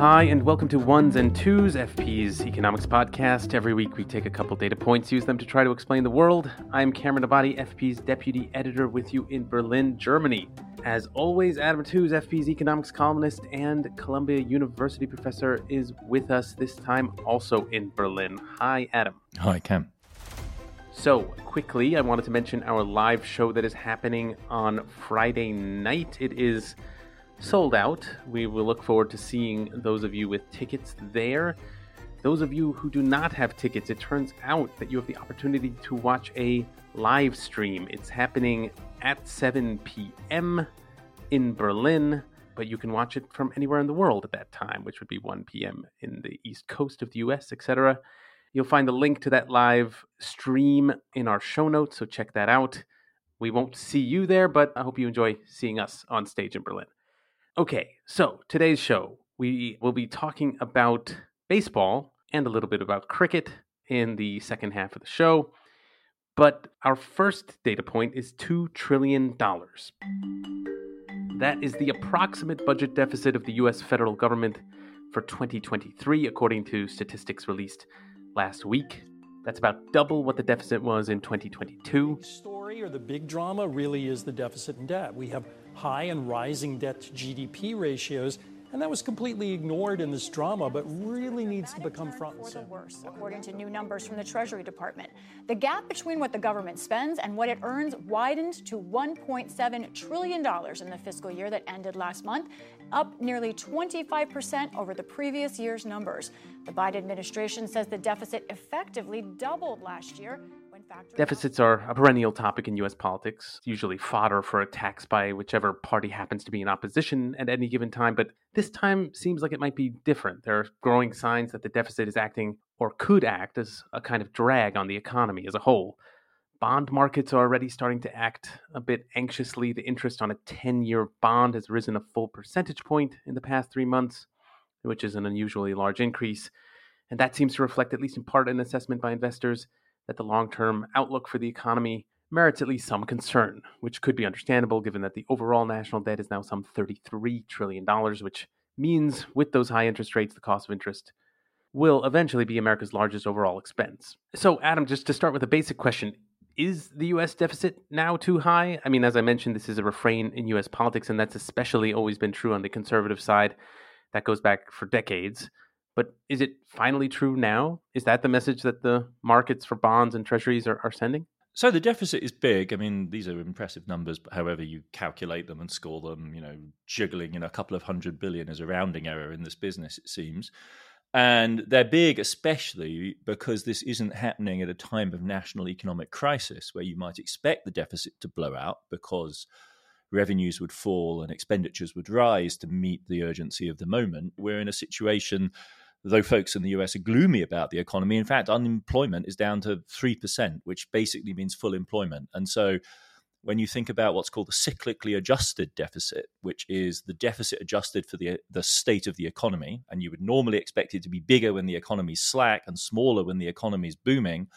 Hi, and welcome to Ones and Tooze, FP's economics podcast. Every week we take a couple data points, use them to try to explain the world. I'm Cameron Abadi, FP's deputy editor, with you in Berlin, Germany. As always, Adam Tooze, FP's economics columnist and Columbia University professor, is with us this time also in Berlin. Hi, Adam. Hi, Cam. So, quickly, I wanted to mention our live show that is happening on Friday night. It is sold out. We will look forward to seeing those of you with tickets there. Those of you who do not have tickets, it turns out that you have the opportunity to watch a live stream. It's happening at 7 p.m. in Berlin, but you can watch it from anywhere in the world at that time, which would be 1 p.m. in the east coast of the US, etc. You'll find the link to that live stream in our show notes, so check that out. We won't see you there, but I hope you enjoy seeing us on stage in Berlin. Okay, so today's show, we will be talking about baseball and a little bit about cricket in the second half of the show. But our first data point is $2 trillion. That is the approximate budget deficit of the US federal government for 2023, according to statistics released last week. That's about double what the deficit was in 2022. Story or the big drama really is the deficit and debt. We have high and rising debt to GDP ratios. And that was completely ignored in this drama, but really needs to become front and center. Worse, according to new numbers from the Treasury Department. The gap between what the government spends and what it earns widened to $1.7 trillion in the fiscal year that ended last month, up nearly 25% over the previous year's numbers. The Biden administration says the deficit effectively doubled last year. Deficits are a perennial topic in U.S. politics, usually fodder for attacks by whichever party happens to be in opposition at any given time. But this time seems like it might be different. There are growing signs that the deficit is acting or could act as a kind of drag on the economy as a whole. Bond markets are already starting to act a bit anxiously. The interest on a 10 year bond has risen a full percentage point in the past three months, which is an unusually large increase. And that seems to reflect, at least in part, an assessment by investors that the long term outlook for the economy merits at least some concern, which could be understandable given that the overall national debt is now some $33 trillion, which means with those high interest rates, the cost of interest will eventually be America's largest overall expense. So, Adam, just to start with a basic question is the US deficit now too high? I mean, as I mentioned, this is a refrain in US politics, and that's especially always been true on the conservative side. That goes back for decades. But is it finally true now? Is that the message that the markets for bonds and treasuries are, are sending? So the deficit is big. I mean, these are impressive numbers, but however you calculate them and score them, you know, juggling you know, a couple of hundred billion is a rounding error in this business, it seems. And they're big, especially because this isn't happening at a time of national economic crisis where you might expect the deficit to blow out because revenues would fall and expenditures would rise to meet the urgency of the moment. We're in a situation though folks in the US are gloomy about the economy, in fact, unemployment is down to 3%, which basically means full employment. And so when you think about what's called the cyclically adjusted deficit, which is the deficit adjusted for the, the state of the economy, and you would normally expect it to be bigger when the economy's slack and smaller when the economy's booming.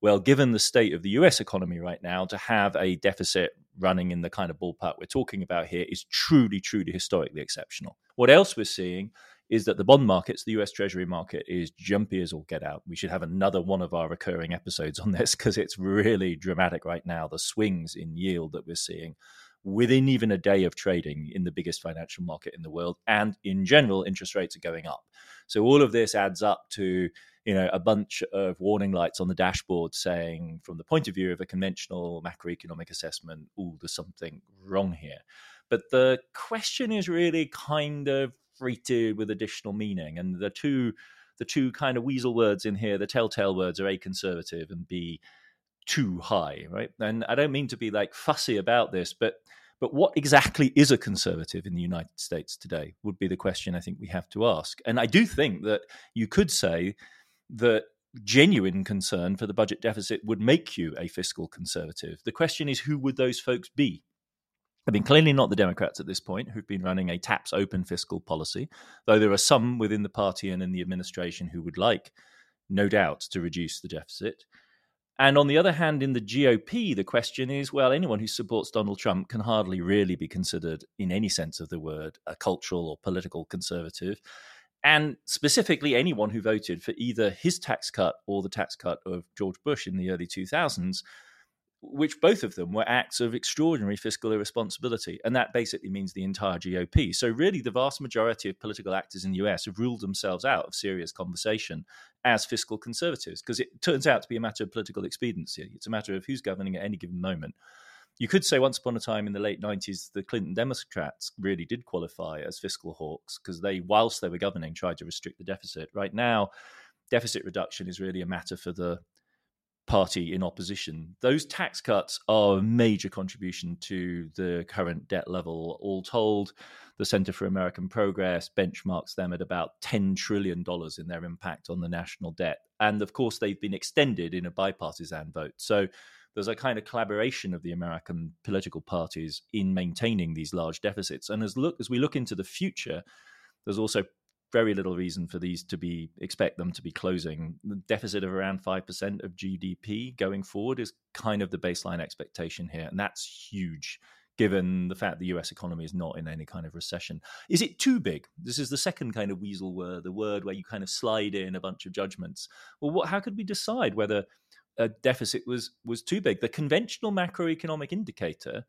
Well, given the state of the US economy right now, to have a deficit running in the kind of ballpark we're talking about here is truly, truly historically exceptional. What else we're seeing is that the bond markets, the US Treasury market, is jumpy as all get out. We should have another one of our recurring episodes on this because it's really dramatic right now. The swings in yield that we're seeing within even a day of trading in the biggest financial market in the world. And in general, interest rates are going up. So all of this adds up to you know a bunch of warning lights on the dashboard saying from the point of view of a conventional macroeconomic assessment oh there's something wrong here but the question is really kind of freighted with additional meaning. And the two the two kind of weasel words in here, the telltale words are A, conservative, and B, too high, right? And I don't mean to be like fussy about this, but but what exactly is a conservative in the United States today would be the question I think we have to ask. And I do think that you could say that genuine concern for the budget deficit would make you a fiscal conservative. The question is, who would those folks be? I mean, clearly not the Democrats at this point who've been running a taps open fiscal policy, though there are some within the party and in the administration who would like, no doubt, to reduce the deficit. And on the other hand, in the GOP, the question is well, anyone who supports Donald Trump can hardly really be considered, in any sense of the word, a cultural or political conservative. And specifically, anyone who voted for either his tax cut or the tax cut of George Bush in the early 2000s which both of them were acts of extraordinary fiscal irresponsibility. And that basically means the entire GOP. So, really, the vast majority of political actors in the US have ruled themselves out of serious conversation as fiscal conservatives because it turns out to be a matter of political expediency. It's a matter of who's governing at any given moment. You could say once upon a time in the late 90s, the Clinton Democrats really did qualify as fiscal hawks because they, whilst they were governing, tried to restrict the deficit. Right now, deficit reduction is really a matter for the party in opposition. Those tax cuts are a major contribution to the current debt level. All told, the Center for American Progress benchmarks them at about $10 trillion in their impact on the national debt. And of course, they've been extended in a bipartisan vote. So there's a kind of collaboration of the American political parties in maintaining these large deficits. And as look as we look into the future, there's also very little reason for these to be expect them to be closing. The deficit of around five percent of GDP going forward is kind of the baseline expectation here, and that's huge given the fact the US economy is not in any kind of recession. Is it too big? This is the second kind of weasel word, the word where you kind of slide in a bunch of judgments. Well, what, how could we decide whether a deficit was was too big? The conventional macroeconomic indicator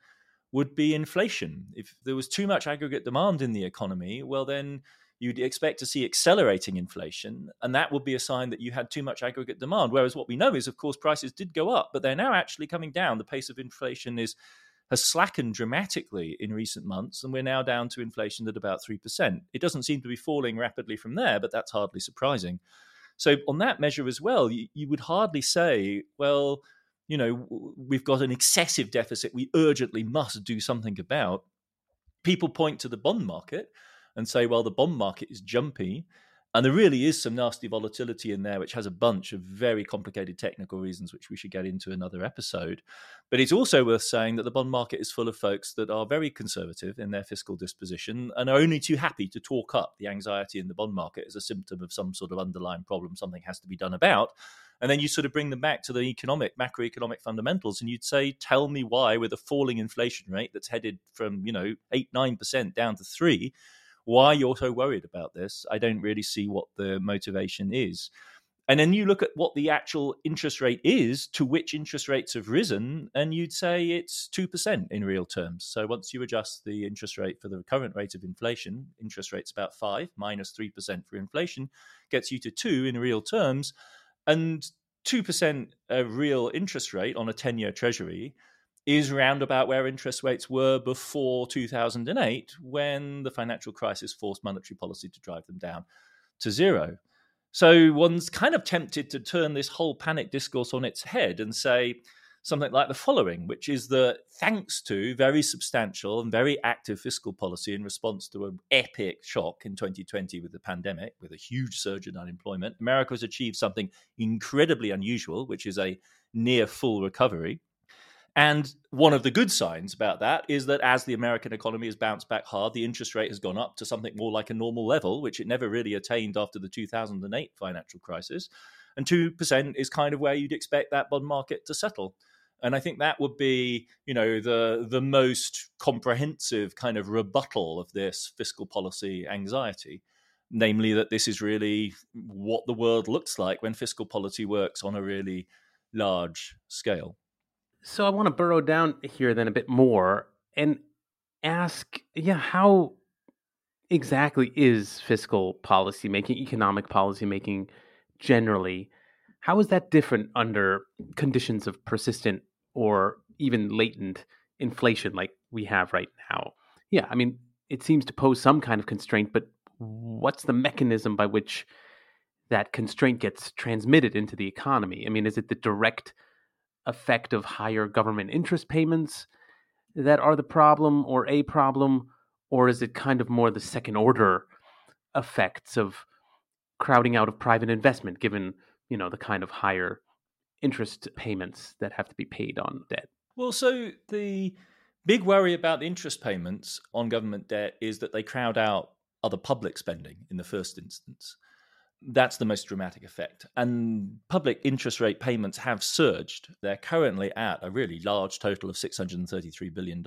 would be inflation. If there was too much aggregate demand in the economy, well then you'd expect to see accelerating inflation, and that would be a sign that you had too much aggregate demand. Whereas what we know is, of course, prices did go up, but they're now actually coming down. The pace of inflation is has slackened dramatically in recent months, and we're now down to inflation at about 3%. It doesn't seem to be falling rapidly from there, but that's hardly surprising. So, on that measure as well, you, you would hardly say, well, you know, we've got an excessive deficit we urgently must do something about. People point to the bond market and say, well, the bond market is jumpy. And there really is some nasty volatility in there, which has a bunch of very complicated technical reasons, which we should get into another episode. But it's also worth saying that the bond market is full of folks that are very conservative in their fiscal disposition and are only too happy to talk up the anxiety in the bond market as a symptom of some sort of underlying problem something has to be done about. And then you sort of bring them back to the economic, macroeconomic fundamentals, and you'd say, tell me why, with a falling inflation rate that's headed from, you know, eight, nine percent down to three why you're so worried about this. I don't really see what the motivation is. And then you look at what the actual interest rate is to which interest rates have risen, and you'd say it's 2% in real terms. So once you adjust the interest rate for the current rate of inflation, interest rate's about 5 minus 3% for inflation, gets you to 2 in real terms. And 2% uh, real interest rate on a 10 year treasury is round about where interest rates were before 2008 when the financial crisis forced monetary policy to drive them down to zero. So one's kind of tempted to turn this whole panic discourse on its head and say something like the following, which is that thanks to very substantial and very active fiscal policy in response to an epic shock in 2020 with the pandemic, with a huge surge in unemployment, America has achieved something incredibly unusual, which is a near full recovery and one of the good signs about that is that as the American economy has bounced back hard, the interest rate has gone up to something more like a normal level, which it never really attained after the 2008 financial crisis. And 2% is kind of where you'd expect that bond market to settle. And I think that would be, you know, the the most comprehensive kind of rebuttal of this fiscal policy anxiety, namely that this is really what the world looks like when fiscal policy works on a really large scale. So I want to burrow down here then a bit more and ask, yeah, how exactly is fiscal policy making, economic policy making generally? How is that different under conditions of persistent or even latent inflation like we have right now? Yeah, I mean, it seems to pose some kind of constraint, but what's the mechanism by which that constraint gets transmitted into the economy? I mean, is it the direct effect of higher government interest payments that are the problem or a problem? Or is it kind of more the second order effects of crowding out of private investment given, you know, the kind of higher interest payments that have to be paid on debt? Well, so the big worry about the interest payments on government debt is that they crowd out other public spending in the first instance. That's the most dramatic effect. And public interest rate payments have surged. They're currently at a really large total of $633 billion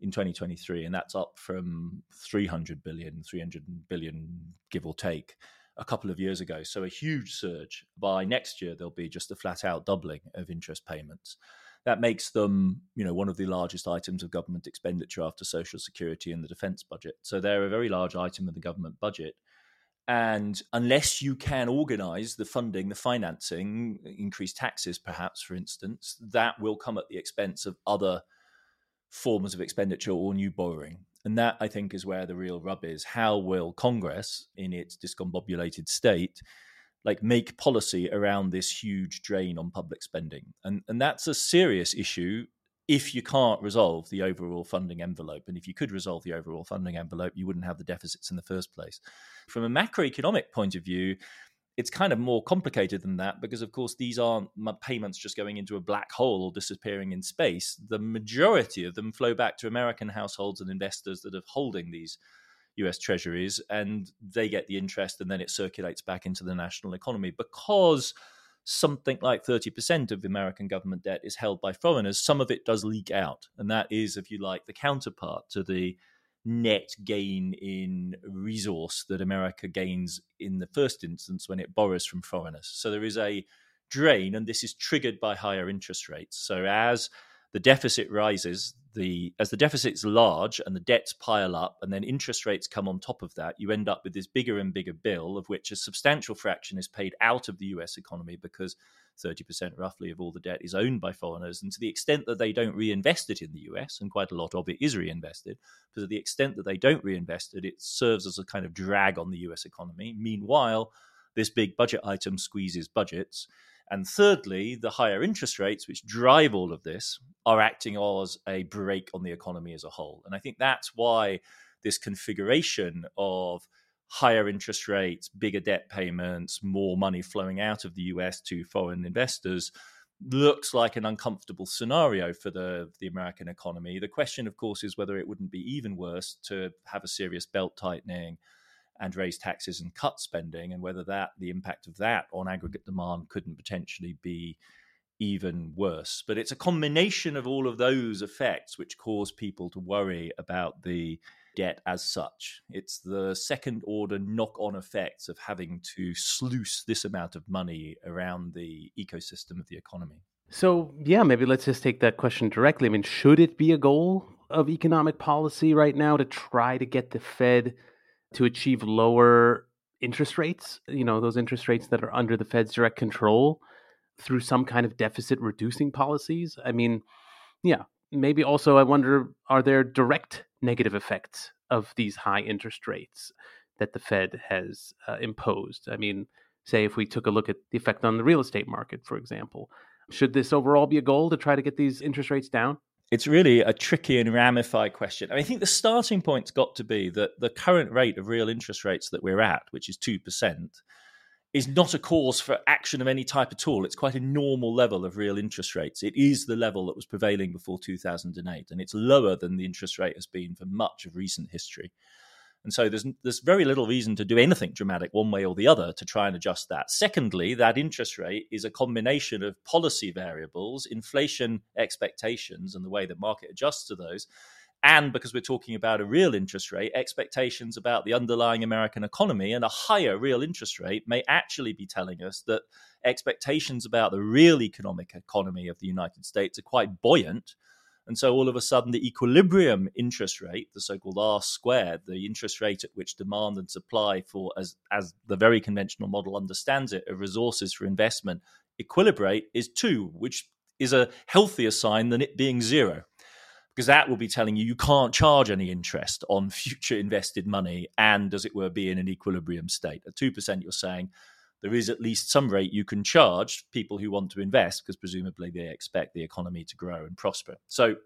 in 2023, and that's up from 300 billion, 300 billion, give or take, a couple of years ago. So a huge surge. By next year, there'll be just a flat out doubling of interest payments. That makes them, you know, one of the largest items of government expenditure after Social Security and the defence budget. So they're a very large item of the government budget. And unless you can organize the funding, the financing, increase taxes, perhaps, for instance, that will come at the expense of other forms of expenditure or new borrowing. And that, I think, is where the real rub is. How will Congress, in its discombobulated state, like make policy around this huge drain on public spending? And and that's a serious issue if you can't resolve the overall funding envelope. And if you could resolve the overall funding envelope, you wouldn't have the deficits in the first place. From a macroeconomic point of view, it's kind of more complicated than that because, of course, these aren't payments just going into a black hole or disappearing in space. The majority of them flow back to American households and investors that are holding these US treasuries, and they get the interest, and then it circulates back into the national economy because something like 30% of the American government debt is held by foreigners, some of it does leak out. And that is, if you like, the counterpart to the net gain in resource that America gains in the first instance when it borrows from foreigners. So there is a drain, and this is triggered by higher interest rates. So as the deficit rises, the as the deficit's large and the debts pile up, and then interest rates come on top of that, you end up with this bigger and bigger bill, of which a substantial fraction is paid out of the US economy because 30% roughly of all the debt is owned by foreigners. And to the extent that they don't reinvest it in the US, and quite a lot of it is reinvested, but to the extent that they don't reinvest it, it serves as a kind of drag on the US economy. Meanwhile, this big budget item squeezes budgets. And thirdly, the higher interest rates, which drive all of this, are acting as a brake on the economy as a whole. And I think that's why this configuration of higher interest rates, bigger debt payments, more money flowing out of the US to foreign investors looks like an uncomfortable scenario for the the American economy. The question, of course, is whether it wouldn't be even worse to have a serious belt tightening and raise taxes and cut spending, and whether that the impact of that on aggregate demand couldn't potentially be even worse. But it's a combination of all of those effects which cause people to worry about the debt as such. It's the second order knock on effects of having to sluice this amount of money around the ecosystem of the economy. So, yeah, maybe let's just take that question directly. I mean, should it be a goal of economic policy right now to try to get the Fed to achieve lower interest rates, you know, those interest rates that are under the Fed's direct control through some kind of deficit reducing policies? I mean, yeah, maybe also I wonder are there direct negative effects of these high interest rates that the Fed has uh, imposed? I mean, say if we took a look at the effect on the real estate market, for example, should this overall be a goal to try to get these interest rates down? It's really a tricky and ramified question. I, think the starting point's got to be that the current rate of real interest rates that we're at, which is 2%, is not a cause for action of any type at all. It's quite a normal level of real interest rates. It is the level that was prevailing before 2008, and it's lower than the interest rate has been for much of recent history. And so there's there's very little reason to do anything dramatic one way or the other to try and adjust that. Secondly, that interest rate is a combination of policy variables, inflation expectations, and the way the market adjusts to those, and because we're talking about a real interest rate, expectations about the underlying American economy and a higher real interest rate may actually be telling us that expectations about the real economic economy of the United States are quite buoyant. And so all of a sudden, the equilibrium interest rate, the so called R squared, the interest rate at which demand and supply for, as, as the very conventional model understands it, of resources for investment equilibrate is two, which is a healthier sign than it being zero because that will be telling you you can't charge any interest on future invested money and, as it were, be in an equilibrium state. At 2%, you're saying there is at least some rate you can charge people who want to invest because presumably they expect the economy to grow and prosper. So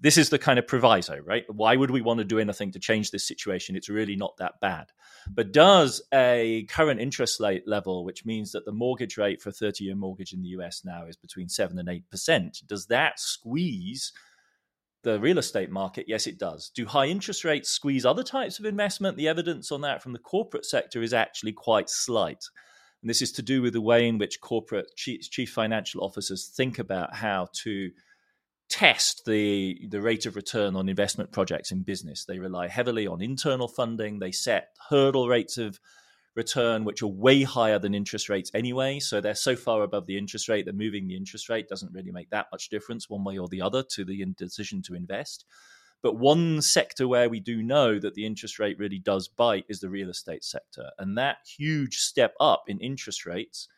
this is the kind of proviso, right? Why would we want to do anything to change this situation? It's really not that bad. But does a current interest rate level, which means that the mortgage rate for a 30 year mortgage in the US now is between 7 and 8%, does that squeeze the real estate market? Yes, it does. Do high interest rates squeeze other types of investment? The evidence on that from the corporate sector is actually quite slight. And this is to do with the way in which corporate chief, chief financial officers think about how to test the the rate of return on investment projects in business. They rely heavily on internal funding. They set hurdle rates of return which are way higher than interest rates anyway. So they're so far above the interest rate that moving the interest rate doesn't really make that much difference one way or the other to the decision to invest. But one sector where we do know that the interest rate really does bite is the real estate sector. And that huge step up in interest rates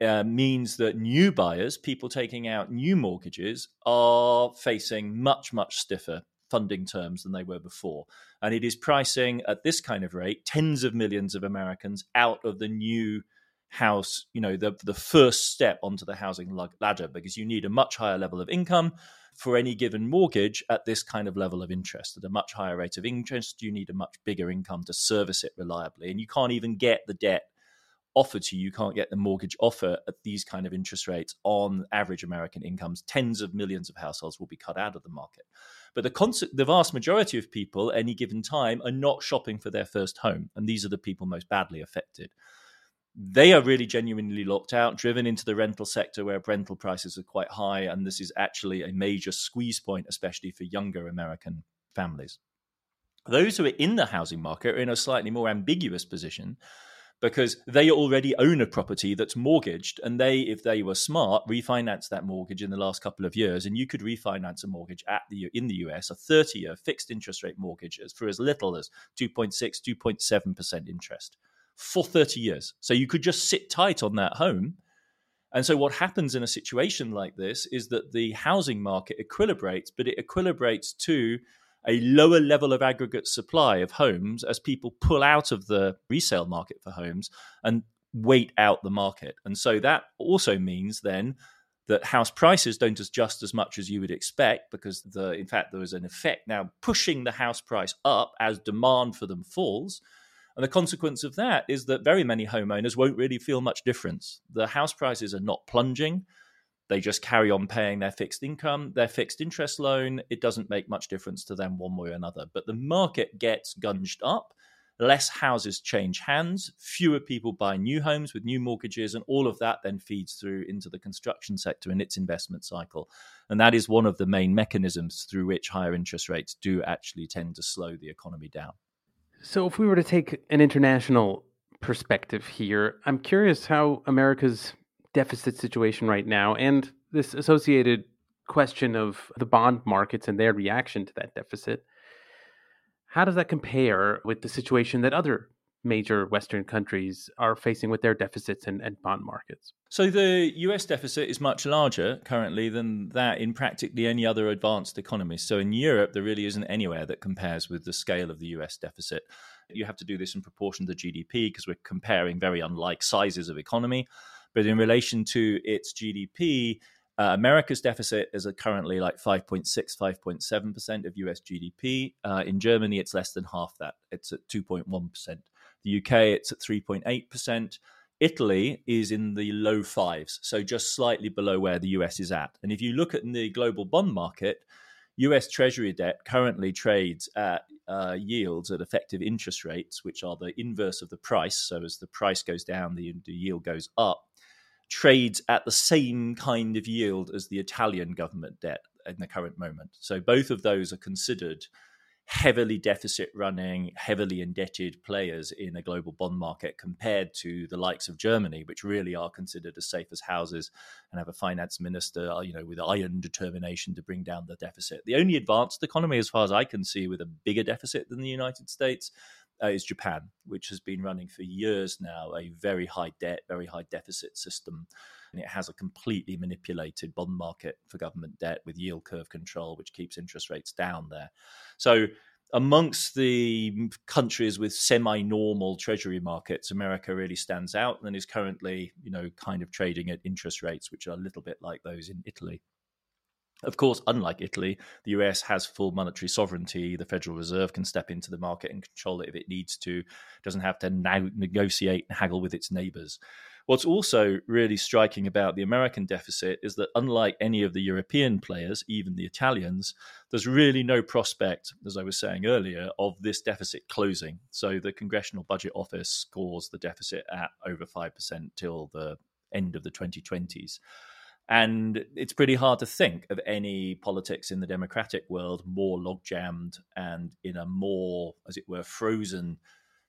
uh, means that new buyers, people taking out new mortgages, are facing much, much stiffer funding terms than they were before. And it is pricing at this kind of rate tens of millions of Americans out of the new house, you know, the, the first step onto the housing ladder, because you need a much higher level of income for any given mortgage at this kind of level of interest. At a much higher rate of interest, you need a much bigger income to service it reliably. And you can't even get the debt offered to you. You can't get the mortgage offer at these kind of interest rates on average American incomes. Tens of millions of households will be cut out of the market. But the, the vast majority of people, any given time, are not shopping for their first home. And these are the people most badly affected. They are really genuinely locked out, driven into the rental sector where rental prices are quite high. And this is actually a major squeeze point, especially for younger American families. Those who are in the housing market are in a slightly more ambiguous position because they already own a property that's mortgaged and they if they were smart refinance that mortgage in the last couple of years and you could refinance a mortgage at the in the US a 30 year fixed interest rate mortgage for as little as 2.6 2.7% interest for 30 years so you could just sit tight on that home and so what happens in a situation like this is that the housing market equilibrates but it equilibrates to a lower level of aggregate supply of homes as people pull out of the resale market for homes and wait out the market. And so that also means then that house prices don't adjust as much as you would expect because the in fact there is an effect now pushing the house price up as demand for them falls. And the consequence of that is that very many homeowners won't really feel much difference. The house prices are not plunging. They just carry on paying their fixed income, their fixed interest loan. It doesn't make much difference to them one way or another. But the market gets gunged up. Less houses change hands, fewer people buy new homes with new mortgages, and all of that then feeds through into the construction sector and its investment cycle. And that is one of the main mechanisms through which higher interest rates do actually tend to slow the economy down. So, if we were to take an international perspective here, I'm curious how America's deficit situation right now and this associated question of the bond markets and their reaction to that deficit. How does that compare with the situation that other major Western countries are facing with their deficits and, and, bond markets? So the US deficit is much larger currently than that in practically any other advanced economy. So in Europe, there really isn't anywhere that compares with the scale of the US deficit. You have to do this in proportion to GDP because we're comparing very unlike sizes of economy. But in relation to its GDP, uh, America's deficit is currently like 5.6, 5.7% of US GDP. Uh, in Germany, it's less than half that. It's at 2.1%. The UK, it's at 3.8%. Italy is in the low fives, so just slightly below where the US is at. And if you look at the global bond market, US Treasury debt currently trades at uh, yields at effective interest rates, which are the inverse of the price. So as the price goes down, the, the yield goes up trades at the same kind of yield as the Italian government debt in the current moment. So both of those are considered heavily deficit running, heavily indebted players in a global bond market compared to the likes of Germany, which really are considered as safe as houses and have a finance minister, uh, you know, with iron determination to bring down the deficit. The only advanced economy, as far as I can see, with a bigger deficit than the United States uh, is Japan, which has been running for years now a very high debt, very high deficit system. And it has a completely manipulated bond market for government debt with yield curve control, which keeps interest rates down there. So amongst the countries with semi-normal treasury markets, America really stands out and is currently, you know, kind of trading at interest rates which are a little bit like those in Italy. Of course, unlike Italy, the US has full monetary sovereignty. The Federal Reserve can step into the market and control it if it needs to. It Doesn't have to now negotiate and haggle with its neighbors. What's also really striking about the American deficit is that, unlike any of the European players, even the Italians, there's really no prospect, as I was saying earlier, of this deficit closing. So the Congressional Budget Office scores the deficit at over 5% till the end of the 2020s. And it's pretty hard to think of any politics in the democratic world more log jammed and in a more, as it were, frozen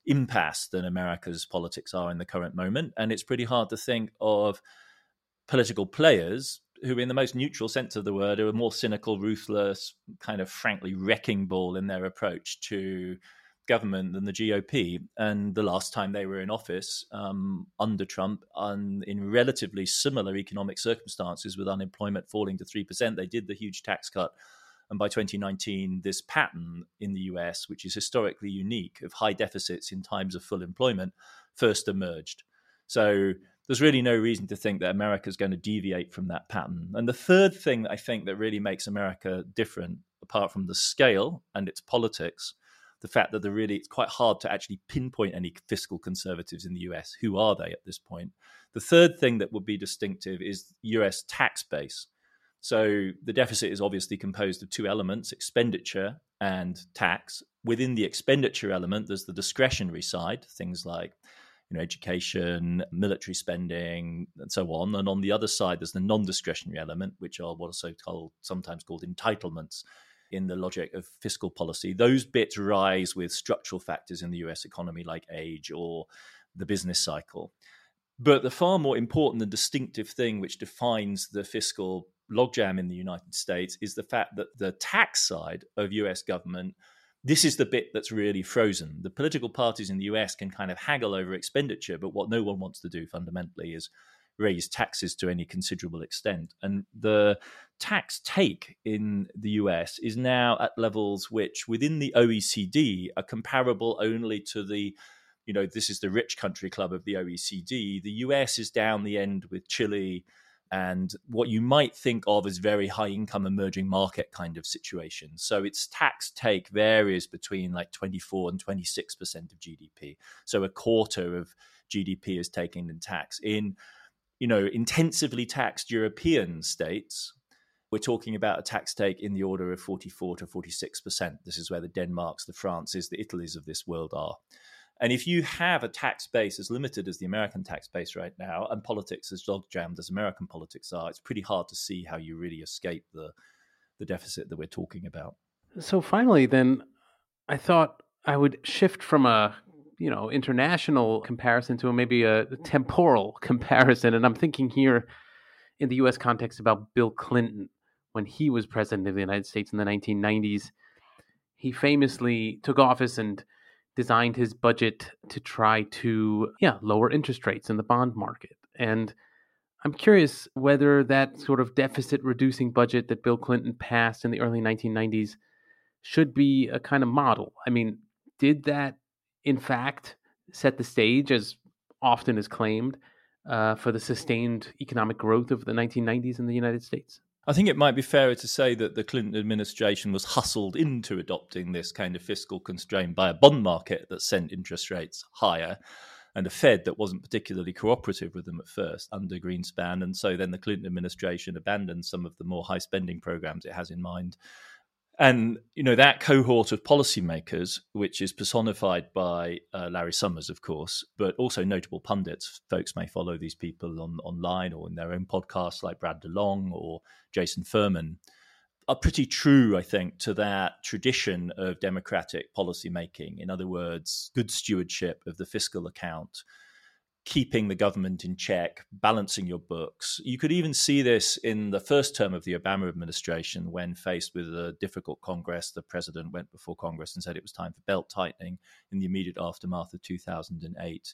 impasse than America's politics are in the current moment. And it's pretty hard to think of political players who, in the most neutral sense of the word, are a more cynical, ruthless, kind of frankly wrecking ball in their approach to government than the GOP. And the last time they were in office um, under Trump, um, in relatively similar economic circumstances, with unemployment falling to 3%, they did the huge tax cut. And by 2019, this pattern in the US, which is historically unique of high deficits in times of full employment, first emerged. So there's really no reason to think that America is going to deviate from that pattern. And the third thing that I think that really makes America different, apart from the scale and its politics, the fact that they're really it's quite hard to actually pinpoint any fiscal conservatives in the US. Who are they at this point? The third thing that would be distinctive is US tax base. So the deficit is obviously composed of two elements, expenditure and tax. Within the expenditure element, there's the discretionary side, things like you know, education, military spending, and so on. And on the other side, there's the non-discretionary element, which are what are so called, sometimes called entitlements in the logic of fiscal policy. Those bits rise with structural factors in the US economy like age or the business cycle. But the far more important and distinctive thing which defines the fiscal logjam in the United States is the fact that the tax side of US government this is the bit that's really frozen. The political parties in the US can kind of haggle over expenditure, but what no one wants to do fundamentally is raise taxes to any considerable extent. And the tax take in the US is now at levels which within the OECD are comparable only to the you know this is the rich country club of the OECD the US is down the end with Chile and what you might think of as very high income emerging market kind of situation so its tax take varies between like 24 and 26% of GDP so a quarter of GDP is taken in tax in you know intensively taxed European states we're talking about a tax take in the order of 44 to 46%. This is where the Denmarks, the Frances, the Italies of this world are. And if you have a tax base as limited as the American tax base right now, and politics as dog jammed as American politics are, it's pretty hard to see how you really escape the the deficit that we're talking about. So finally, then, I thought I would shift from a you know international comparison to maybe a temporal comparison, and I'm thinking here in the U.S. context about Bill Clinton when he was president of the United States in the 1990s. He famously took office and designed his budget to try to, yeah, lower interest rates in the bond market. And I'm curious whether that sort of deficit reducing budget that Bill Clinton passed in the early 1990s should be a kind of model. I mean, did that in fact set the stage, as often is claimed, uh, for the sustained economic growth of the 1990s in the United States? I think it might be fairer to say that the Clinton administration was hustled into adopting this kind of fiscal constraint by a bond market that sent interest rates higher and a Fed that wasn't particularly cooperative with them at first under Greenspan. And so then the Clinton administration abandoned some of the more high spending programs it has in mind and you know that cohort of policymakers, which is personified by uh, Larry Summers, of course, but also notable pundits. Folks may follow these people on online or in their own podcasts, like Brad DeLong or Jason Furman, are pretty true, I think, to that tradition of democratic policymaking. In other words, good stewardship of the fiscal account, keeping the government in check, balancing your books. You could even see this in the first term of the Obama administration when faced with a difficult Congress. The president went before Congress and said it was time for belt tightening in the immediate aftermath of 2008.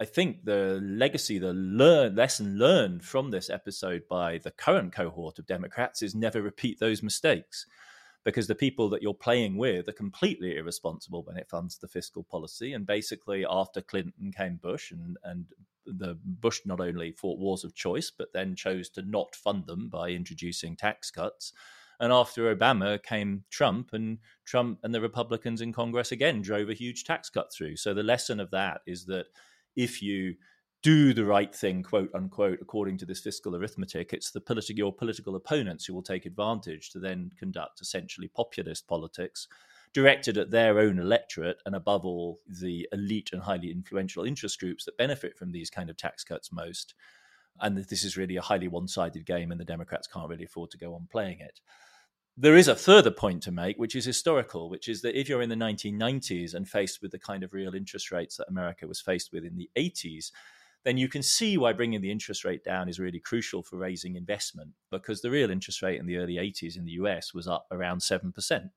I think the legacy, the learn, lesson learned from this episode by the current cohort of Democrats is never repeat those mistakes because the people that you're playing with are completely irresponsible when it comes to fiscal policy. And basically, after Clinton came Bush, and, and the Bush not only fought wars of choice, but then chose to not fund them by introducing tax cuts. And after Obama came Trump, and Trump and the Republicans in Congress again drove a huge tax cut through. So the lesson of that is that if you do the right thing, quote unquote, according to this fiscal arithmetic, it's the politi- your political opponents who will take advantage to then conduct essentially populist politics directed at their own electorate and above all the elite and highly influential interest groups that benefit from these kind of tax cuts most. And this is really a highly one-sided game and the democrats can't really afford to go on playing it. There is a further point to make which is historical which is that if you're in the 1990s and faced with the kind of real interest rates that america was faced with in the 80s then you can see why bringing the interest rate down is really crucial for raising investment because the real interest rate in the early 80s in the US was up around 7%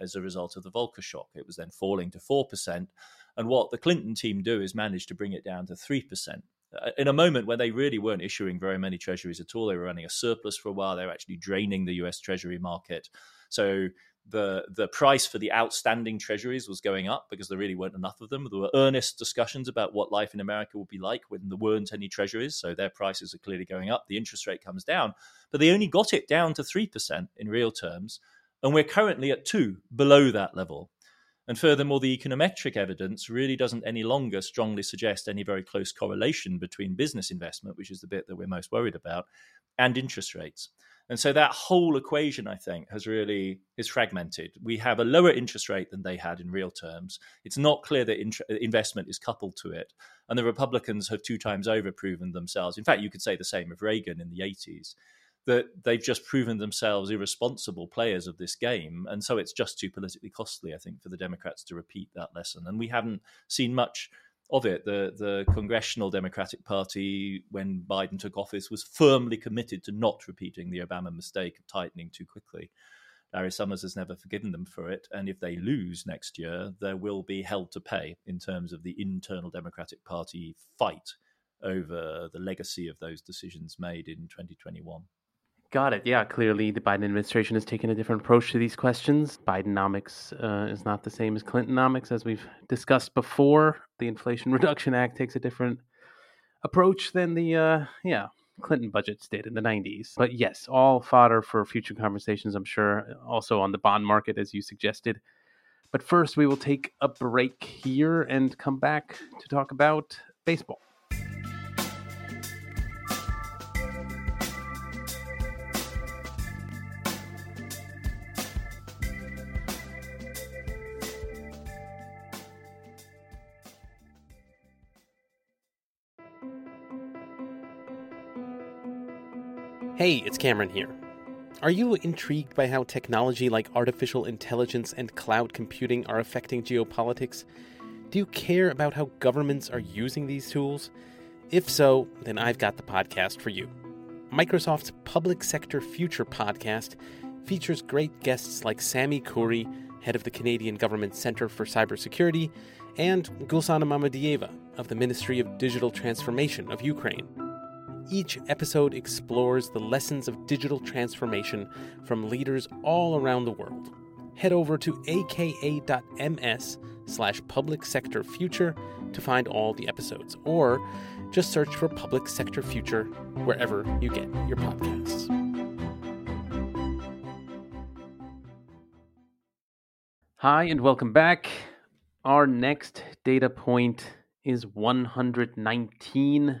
as a result of the Volcker shock. It was then falling to 4%. And what the Clinton team do is manage to bring it down to 3%. Uh, in a moment when they really weren't issuing very many treasuries at all, they were running a surplus for a while. They were actually draining the US Treasury market. So the the price for the outstanding treasuries was going up because there really weren't enough of them. There were earnest discussions about what life in America would be like when there weren't any treasuries, so their prices are clearly going up. The interest rate comes down, but they only got it down to three percent in real terms, and we're currently at two, below that level. And furthermore, the econometric evidence really doesn't any longer strongly suggest any very close correlation between business investment, which is the bit that we're most worried about, and interest rates. And so that whole equation, I think, has really is fragmented. We have a lower interest rate than they had in real terms. It's not clear that int- uh, investment is coupled to it. And the Republicans have two times over proven themselves. In fact, you could say the same of Reagan in the 80s, that they've just proven themselves irresponsible players of this game. And so it's just too politically costly, I think, for the Democrats to repeat that lesson. And we haven't seen much of it. The the Congressional Democratic Party, when Biden took office, was firmly committed to not repeating the Obama mistake of tightening too quickly. Larry Summers has never forgiven them for it, and if they lose next year, there will be hell to pay in terms of the internal Democratic Party fight over the legacy of those decisions made in 2021. Got it. Yeah, clearly the Biden administration has taken a different approach to these questions. Bidenomics uh, is not the same as Clintonomics, as we've discussed before. The Inflation Reduction Act takes a different approach than the uh, yeah Clinton budgets did in the 90s. But yes, all fodder for future conversations, I'm sure, also on the bond market, as you suggested. But first, we will take a break here and come back to talk about baseball. Hey, it's Cameron here. Are you intrigued by how technology like artificial intelligence and cloud computing are affecting geopolitics? Do you care about how governments are using these tools? If so, then I've got the podcast for you. Microsoft's Public Sector Future podcast features great guests like Sami Khoury, head of the Canadian Government Centre for Cybersecurity, and Gulsana Mammadiyeva of the Ministry of Digital Transformation of Ukraine. Each episode explores the lessons of digital transformation from leaders all around the world. Head over to aka.ms slash public sector future to find all the episodes, or just search for Public Sector Future wherever you get your podcasts. Hi, and welcome back. Our next data point is 119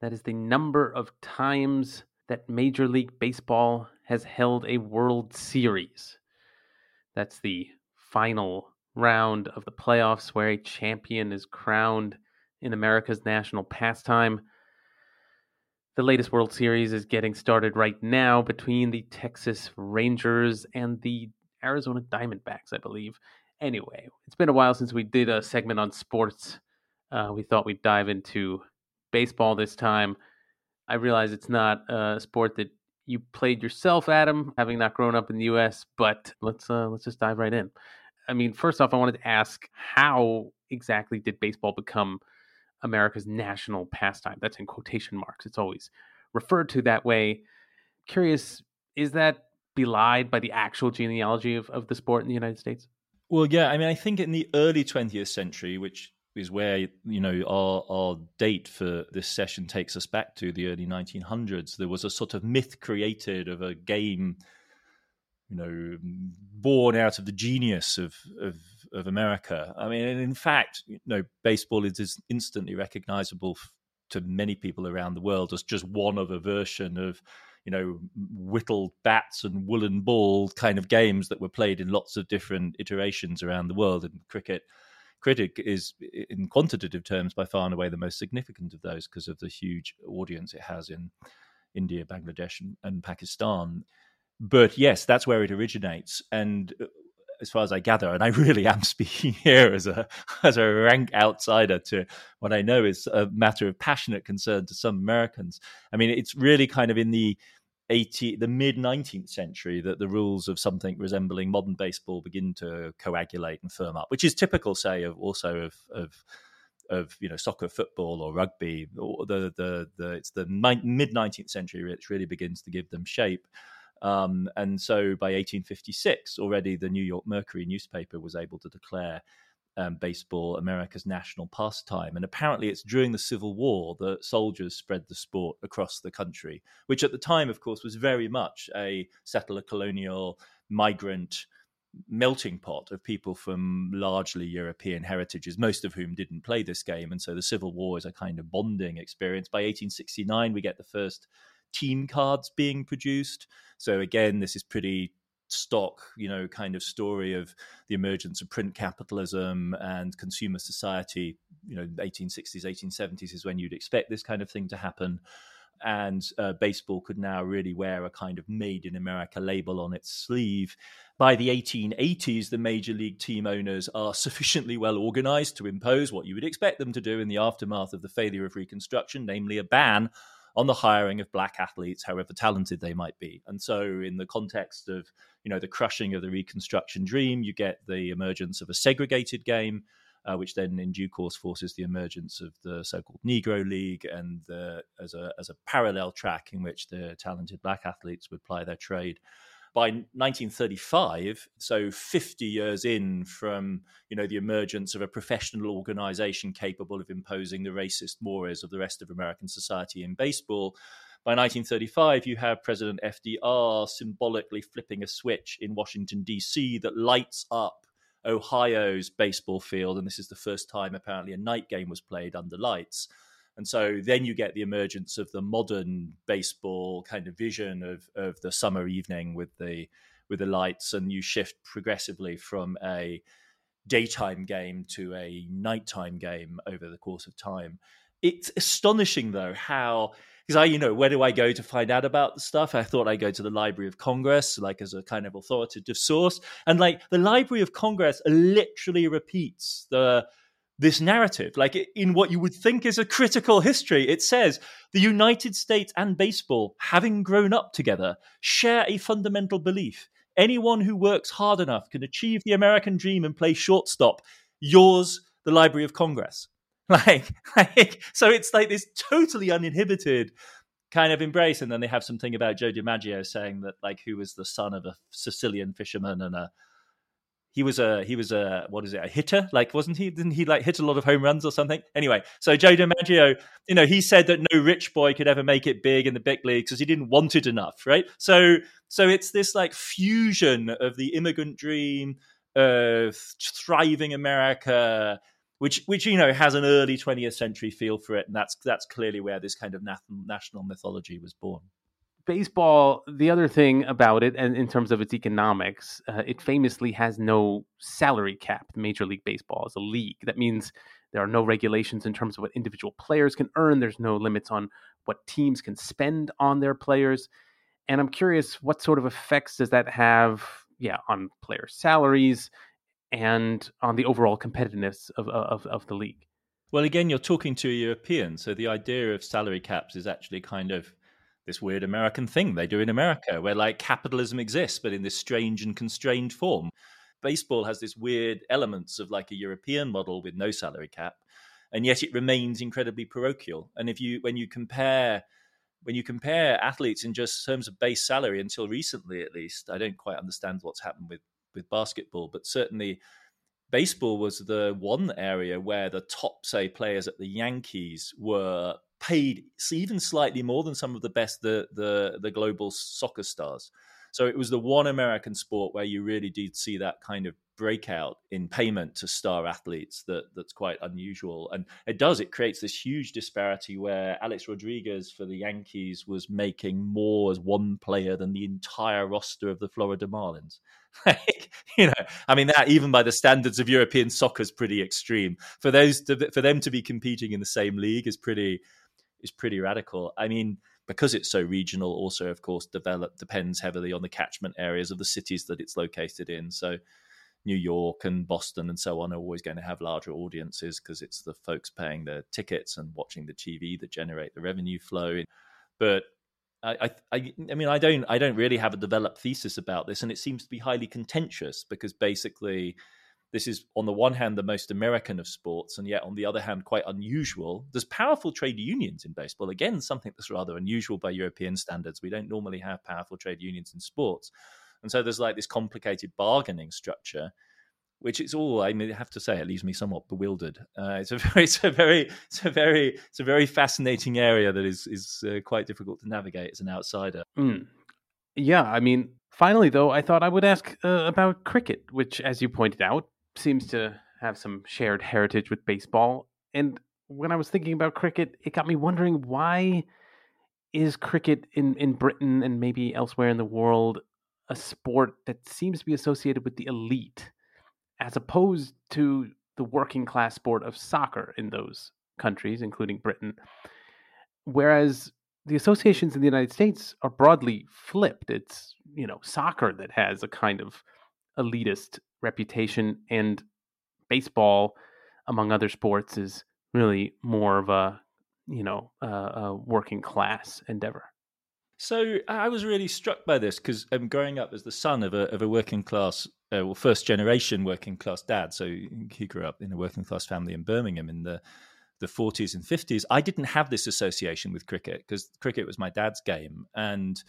that is the number of times that Major League Baseball has held a World Series. That's the final round of the playoffs where a champion is crowned in America's national pastime. The latest World Series is getting started right now between the Texas Rangers and the Arizona Diamondbacks, I believe. Anyway, it's been a while since we did a segment on sports. Uh, we thought we'd dive into baseball this time. I realize it's not a sport that you played yourself, Adam, having not grown up in the U.S. But let's uh, let's just dive right in. I mean, first off, I wanted to ask how exactly did baseball become America's national pastime? That's in quotation marks. It's always referred to that way. Curious, is that belied by the actual genealogy of, of the sport in the United States? Well, yeah. I mean, I think in the early 20th century, which is where you know our our date for this session takes us back to the early 1900s. There was a sort of myth created of a game, you know, born out of the genius of of, of America. I mean, in fact, you know, baseball is instantly recognizable to many people around the world as just one of a version of you know whittled bats and woolen ball kind of games that were played in lots of different iterations around the world and cricket cricket is in quantitative terms by far and away the most significant of those because of the huge audience it has in India, Bangladesh, and, and Pakistan. But yes, that's where it originates. And uh, as far as I gather, and I really am speaking here as a as a rank outsider to what I know is a matter of passionate concern to some Americans. I mean, it's really kind of in the 80, the mid 19th century that the rules of something resembling modern baseball begin to coagulate and firm up, which is typical, say, of also of of of you know soccer, football, or rugby. Or the the the it's the mid 19th century which really begins to give them shape. Um, and so by 1856, already the New York Mercury newspaper was able to declare um, baseball America's national pastime. And apparently, it's during the Civil War that soldiers spread the sport across the country, which at the time, of course, was very much a settler colonial migrant melting pot of people from largely European heritages, most of whom didn't play this game. And so the Civil War is a kind of bonding experience. By 1869, we get the first team cards being produced. So again, this is pretty stock, you know, kind of story of the emergence of print capitalism and consumer society. You know, 1860s, 1870s is when you'd expect this kind of thing to happen. And uh, baseball could now really wear a kind of made in America label on its sleeve. By the 1880s, the major league team owners are sufficiently well organized to impose what you would expect them to do in the aftermath of the failure of Reconstruction, namely a ban on the hiring of black athletes, however talented they might be. And so, in the context of you know the crushing of the Reconstruction dream, you get the emergence of a segregated game. Uh, which then, in due course, forces the emergence of the so-called Negro League, and the, as a as a parallel track in which the talented black athletes would ply their trade by 1935, so 50 years in from you know the emergence of a professional organization capable of imposing the racist mores of the rest of American society in baseball, by 1935 you have President FDR symbolically flipping a switch in Washington D.C. that lights up Ohio's baseball field, and this is the first time apparently a night game was played under lights. And so then you get the emergence of the modern baseball kind of vision of, of the summer evening with the with the lights, and you shift progressively from a daytime game to a nighttime game over the course of time. It's astonishing though how because I, you know, where do I go to find out about the stuff? I thought I'd go to the Library of Congress, like as a kind of authoritative source, and like the Library of Congress literally repeats the this narrative. Like in what you would think is a critical history, it says the United States and baseball, having grown up together, share a fundamental belief. Anyone who works hard enough can achieve the American dream and play shortstop. Yours, the Library of Congress. Like, like so it's like this totally uninhibited kind of embrace. And then they have something about Joe DiMaggio saying that, like, who was the son of a Sicilian fisherman and a he was a he was a what is it a hitter? Like wasn't he didn't he like hit a lot of home runs or something? Anyway so joe dimaggio you know he said that no rich boy could ever make it big in the big leagues because he didn't want it enough right? So so it's this like fusion of the immigrant dream of thriving america which which you know has an early 20th century feel for it and that's that's clearly where this kind of national mythology was born baseball, the other thing about it, and in terms of its economics, uh, it famously has no salary cap. Major League Baseball is a league. That means there are no regulations in terms of what individual players can earn. There's no limits on what teams can spend on their players. And I'm curious, what sort of effects does that have, yeah, on player salaries and on the overall competitiveness of, of, of the league? Well, again, you're talking to a European, so the idea of salary caps is actually kind of this weird American thing they do in America, where like capitalism exists, but in this strange and constrained form. Baseball has this weird elements of like a European model with no salary cap, and yet it remains incredibly parochial. And if you when you compare when you compare athletes in just terms of base salary until recently at least i don't quite understand what's happened with with basketball but certainly baseball was the one area where the top say players at the yankees were paid even slightly more than some of the best the the, the global soccer stars. So it was the one american sport where you really did see that kind of breakout in payment to star athletes that that's quite unusual. And it does it creates this huge disparity where Alex Rodriguez for the Yankees was making more as one player than the entire roster of the Florida Marlins. Like, you know I mean that even by the standards of European soccer is pretty extreme. For those to, for them to be competing in the same league is pretty is pretty radical I mean because it's so regional also of course develop depends heavily on the catchment areas of the cities that it's located in so New York and Boston and so on are always going to have larger audiences because it's the folks paying the tickets and watching the TV that generate the revenue flow. But I, I, I mean, I don't, I don't really have a developed thesis about this, and it seems to be highly contentious because basically, this is on the one hand the most American of sports, and yet on the other hand quite unusual. There's powerful trade unions in baseball. Again, something that's rather unusual by European standards. We don't normally have powerful trade unions in sports. And so there's like this complicated bargaining structure, which is all I mean, I have to say, it leaves me somewhat bewildered. Uh, it's a very, it's a very, it's a very, it's a very fascinating area that is is uh, quite difficult to navigate as an outsider. Mm. Yeah, I mean, finally though, I thought I would ask uh, about cricket, which, as you pointed out, seems to have some shared heritage with baseball. And when I was thinking about cricket, it got me wondering why is cricket in, in Britain and maybe elsewhere in the world a sport that seems to be associated with the elite as opposed to the working class sport of soccer in those countries, including Britain. Whereas the associations in the United States are broadly flipped. It's, you know, soccer that has a kind of elitist reputation, and baseball, among other sports, is really more of a, you know, a, a working class endeavor. So I was really struck by this because I'm growing up as the son of a of a working class, uh, well, first generation working class dad. So he grew up in a working class family in Birmingham in the the 40s and 50s. I didn't have this association with cricket because cricket was my dad's game, and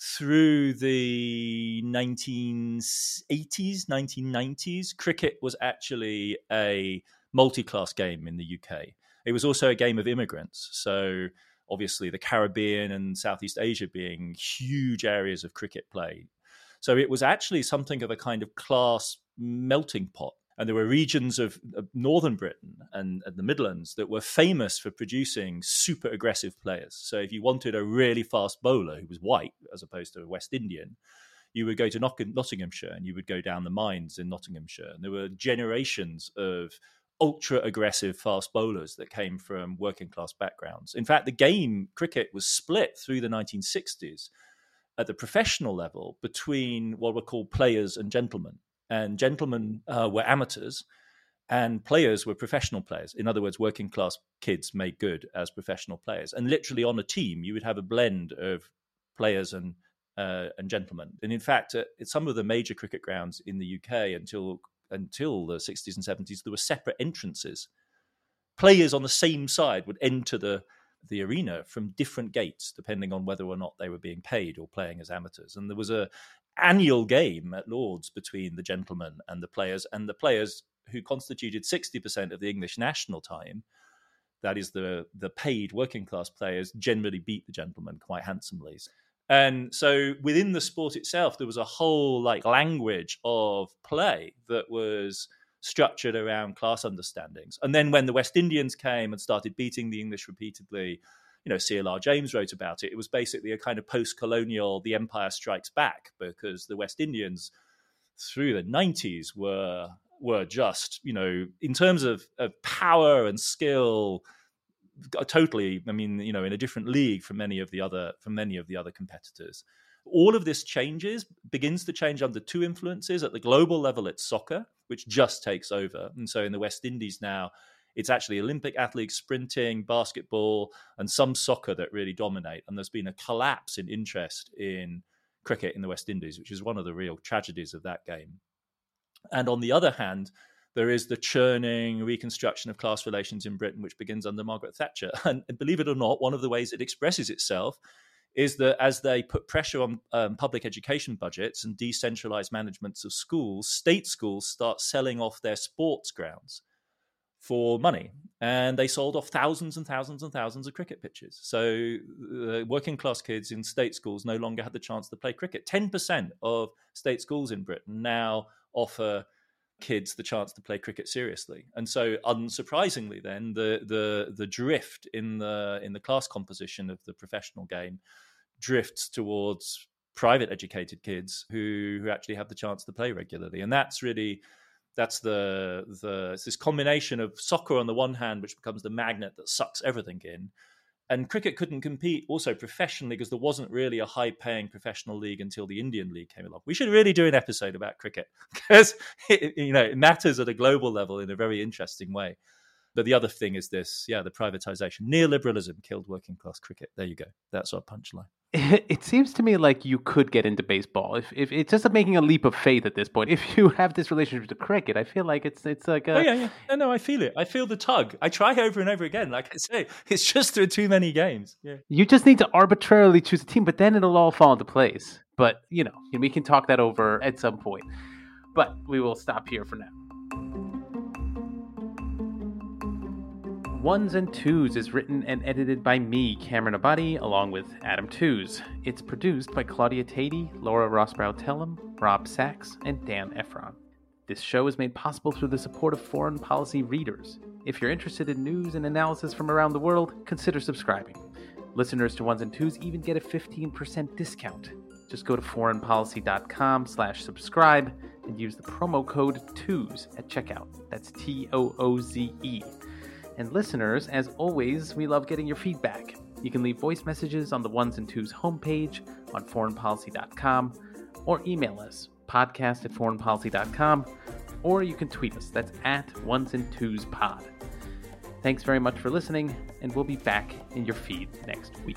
through the 1980s, 1990s, cricket was actually a multi class game in the UK. It was also a game of immigrants. So obviously the Caribbean and Southeast Asia being huge areas of cricket play. So it was actually something of a kind of class melting pot. And there were regions of, of northern Britain and, and, the Midlands that were famous for producing super aggressive players. So if you wanted a really fast bowler who was white as opposed to a West Indian, you would go to Nottinghamshire and you would go down the mines in Nottinghamshire. And there were generations of ultra aggressive fast bowlers that came from working class backgrounds. In fact, the game cricket was split through the 1960s at the professional level between what were called players and gentlemen. And gentlemen uh, were amateurs, and players were professional players. In other words, working class kids made good as professional players. And literally on a team, you would have a blend of players and uh, and gentlemen. And in fact, at some of the major cricket grounds in the UK until until the 60s and 70s, there were separate entrances. Players on the same side would enter the the arena from different gates, depending on whether or not they were being paid or playing as amateurs. And there was a annual game at Lords between the gentlemen and the players, and the players who constituted 60% of the English national time, that is the the paid working class players, generally beat the gentlemen quite handsomely. And so within the sport itself, there was a whole like language of play that was structured around class understandings. And then when the West Indians came and started beating the English repeatedly, you know, C.L.R. James wrote about it. It was basically a kind of post-colonial "The Empire Strikes Back" because the West Indians, through the '90s, were were just, you know, in terms of, of power and skill, totally i mean you know in a different league from many of the other from many of the other competitors all of this changes begins to change under two influences at the global level it's soccer which just takes over and so in the west indies now it's actually olympic athletes sprinting basketball and some soccer that really dominate. And there's been a collapse in interest in cricket in the west indies which is one of the real tragedies of that game. And on the other hand there is the churning reconstruction of class relations in Britain, which begins under Margaret Thatcher. And believe it or not, one of the ways it expresses itself is that as they put pressure on um, public education budgets and decentralized managements of schools, state schools start selling off their sports grounds for money. And they sold off thousands and thousands and thousands of cricket pitches. So uh, working class kids in state schools no longer had the chance to play cricket. 10% of state schools in Britain now offer kids the chance to play cricket seriously. And so, unsurprisingly, then the the the drift in the in the class composition of the professional game drifts towards private educated kids who who actually have the chance to play regularly, and that's really that's the the this combination of soccer on the one hand, which becomes the magnet that sucks everything in, and cricket couldn't compete also professionally because there wasn't really a high paying professional league until the Indian League came along. We should really do an episode about cricket because it, you know it matters at a global level in a very interesting way. But the other thing is this, yeah, the privatization. Neoliberalism killed working class cricket. There you go. That's our punchline. It seems to me like you could get into baseball if, if it's just making a leap of faith at this point. If you have this relationship to cricket, I feel like it's it's like a... oh yeah yeah no, no I feel it. I feel the tug. I try over and over again. Like I say, it's just through too many games. Yeah. You just need to arbitrarily choose a team, but then it'll all fall into place. But you know, we can talk that over at some point. But we will stop here for now. Ones and Tooze is written and edited by me, Cameron Abadi, along with Adam Tooze. It's produced by Claudia Tatey, Laura Rosbrow Tellem, Rob Sachs, and Dan Ephron. This show is made possible through the support of foreign policy readers. If you're interested in news and analysis from around the world, consider subscribing. Listeners to Ones and Tooze even get a 15% discount. Just go to foreignpolicy.com slash subscribe and use the promo code TOOZE at checkout. That's T O O Z E. And listeners, as always, we love getting your feedback. You can leave voice messages on the Ones and Tooze homepage on foreignpolicy.com or email us podcast at foreignpolicy.com or you can tweet us. That's at Ones and Tooze Pod. Thanks very much for listening, and we'll be back in your feed next week.